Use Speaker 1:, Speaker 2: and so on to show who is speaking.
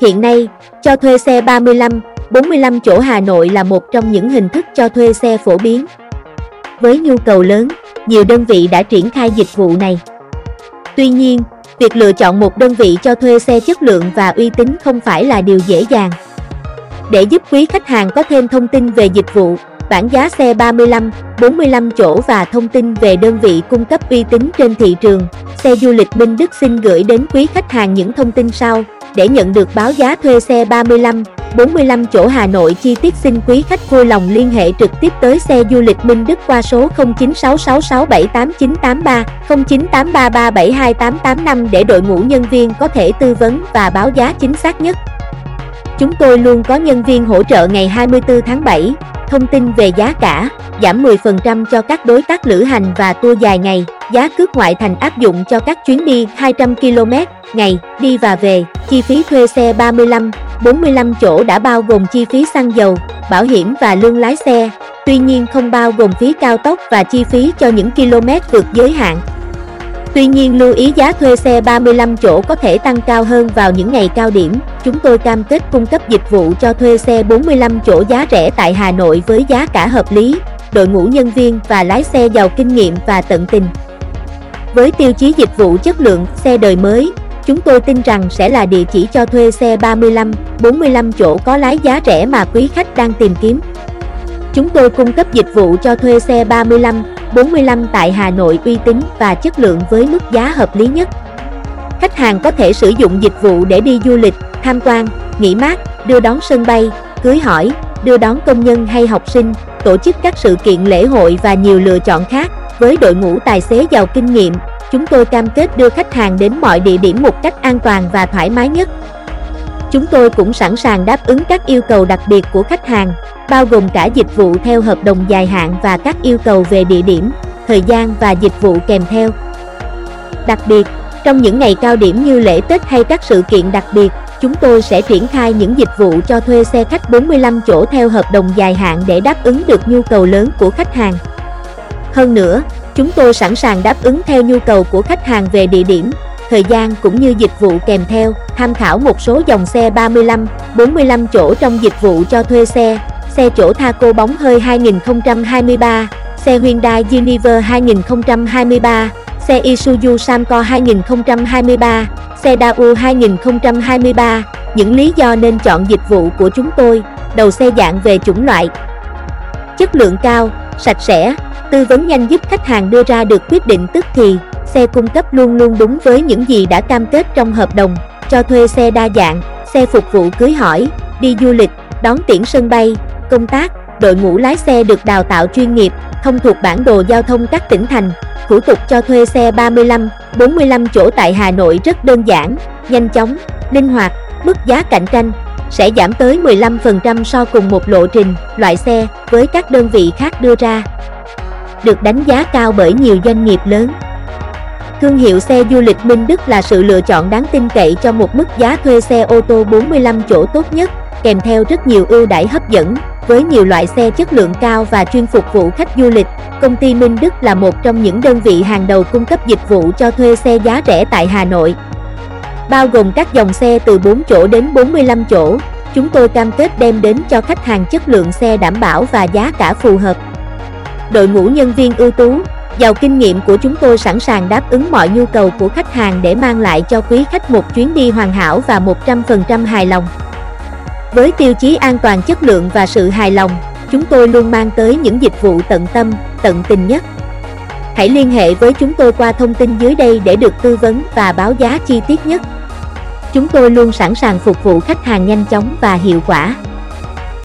Speaker 1: Hiện nay, cho thuê xe 35, 45 chỗ Hà Nội là một trong những hình thức cho thuê xe phổ biến. Với nhu cầu lớn, nhiều đơn vị đã triển khai dịch vụ này. Tuy nhiên, việc lựa chọn một đơn vị cho thuê xe chất lượng và uy tín không phải là điều dễ dàng. Để giúp quý khách hàng có thêm thông tin về dịch vụ, bảng giá xe 35, 45 chỗ và thông tin về đơn vị cung cấp uy tín trên thị trường, xe du lịch Minh Đức xin gửi đến quý khách hàng những thông tin sau. Để nhận được báo giá thuê xe 35, 45 chỗ Hà Nội chi tiết xin quý khách vui lòng liên hệ trực tiếp tới xe du lịch Minh Đức qua số 0966678983, 0983372885 để đội ngũ nhân viên có thể tư vấn và báo giá chính xác nhất. Chúng tôi luôn có nhân viên hỗ trợ ngày 24 tháng 7, thông tin về giá cả, giảm 10% cho các đối tác lữ hành và tour dài ngày, giá cước ngoại thành áp dụng cho các chuyến đi 200 km, ngày, đi và về, chi phí thuê xe 35, 45 chỗ đã bao gồm chi phí xăng dầu, bảo hiểm và lương lái xe, tuy nhiên không bao gồm phí cao tốc và chi phí cho những km vượt giới hạn. Tuy nhiên lưu ý giá thuê xe 35 chỗ có thể tăng cao hơn vào những ngày cao điểm. Chúng tôi cam kết cung cấp dịch vụ cho thuê xe 45 chỗ giá rẻ tại Hà Nội với giá cả hợp lý, đội ngũ nhân viên và lái xe giàu kinh nghiệm và tận tình. Với tiêu chí dịch vụ chất lượng, xe đời mới, chúng tôi tin rằng sẽ là địa chỉ cho thuê xe 35, 45 chỗ có lái giá rẻ mà quý khách đang tìm kiếm. Chúng tôi cung cấp dịch vụ cho thuê xe 35, 45 tại Hà Nội uy tín và chất lượng với mức giá hợp lý nhất. Khách hàng có thể sử dụng dịch vụ để đi du lịch, tham quan, nghỉ mát, đưa đón sân bay, cưới hỏi, đưa đón công nhân hay học sinh, tổ chức các sự kiện lễ hội và nhiều lựa chọn khác. Với đội ngũ tài xế giàu kinh nghiệm, chúng tôi cam kết đưa khách hàng đến mọi địa điểm một cách an toàn và thoải mái nhất. Chúng tôi cũng sẵn sàng đáp ứng các yêu cầu đặc biệt của khách hàng, bao gồm cả dịch vụ theo hợp đồng dài hạn và các yêu cầu về địa điểm, thời gian và dịch vụ kèm theo. Đặc biệt, trong những ngày cao điểm như lễ Tết hay các sự kiện đặc biệt, chúng tôi sẽ triển khai những dịch vụ cho thuê xe khách 45 chỗ theo hợp đồng dài hạn để đáp ứng được nhu cầu lớn của khách hàng. Hơn nữa, chúng tôi sẵn sàng đáp ứng theo nhu cầu của khách hàng về địa điểm, thời gian cũng như dịch vụ kèm theo, tham khảo một số dòng xe 35, 45 chỗ trong dịch vụ cho thuê xe, xe chỗ Thaco bóng hơi 2023, xe Hyundai Univer 2023, xe Isuzu Samco 2023, xe Daewoo 2023, những lý do nên chọn dịch vụ của chúng tôi, đầu xe dạng về chủng loại, chất lượng cao, sạch sẽ, tư vấn nhanh giúp khách hàng đưa ra được quyết định tức thì, xe cung cấp luôn luôn đúng với những gì đã cam kết trong hợp đồng, cho thuê xe đa dạng, xe phục vụ cưới hỏi, đi du lịch, đón tiễn sân bay, công tác, đội ngũ lái xe được đào tạo chuyên nghiệp, thông thuộc bản đồ giao thông các tỉnh thành, thủ tục cho thuê xe 35, 45 chỗ tại Hà Nội rất đơn giản, nhanh chóng, linh hoạt, mức giá cạnh tranh sẽ giảm tới 15% so cùng một lộ trình, loại xe với các đơn vị khác đưa ra. Được đánh giá cao bởi nhiều doanh nghiệp lớn. Thương hiệu xe du lịch Minh Đức là sự lựa chọn đáng tin cậy cho một mức giá thuê xe ô tô 45 chỗ tốt nhất, kèm theo rất nhiều ưu đãi hấp dẫn. Với nhiều loại xe chất lượng cao và chuyên phục vụ khách du lịch, công ty Minh Đức là một trong những đơn vị hàng đầu cung cấp dịch vụ cho thuê xe giá rẻ tại Hà Nội. Bao gồm các dòng xe từ 4 chỗ đến 45 chỗ, chúng tôi cam kết đem đến cho khách hàng chất lượng xe đảm bảo và giá cả phù hợp. Đội ngũ nhân viên ưu tú, giàu kinh nghiệm của chúng tôi sẵn sàng đáp ứng mọi nhu cầu của khách hàng để mang lại cho quý khách một chuyến đi hoàn hảo và 100% hài lòng. Với tiêu chí an toàn chất lượng và sự hài lòng, chúng tôi luôn mang tới những dịch vụ tận tâm, tận tình nhất. Hãy liên hệ với chúng tôi qua thông tin dưới đây để được tư vấn và báo giá chi tiết nhất. Chúng tôi luôn sẵn sàng phục vụ khách hàng nhanh chóng và hiệu quả.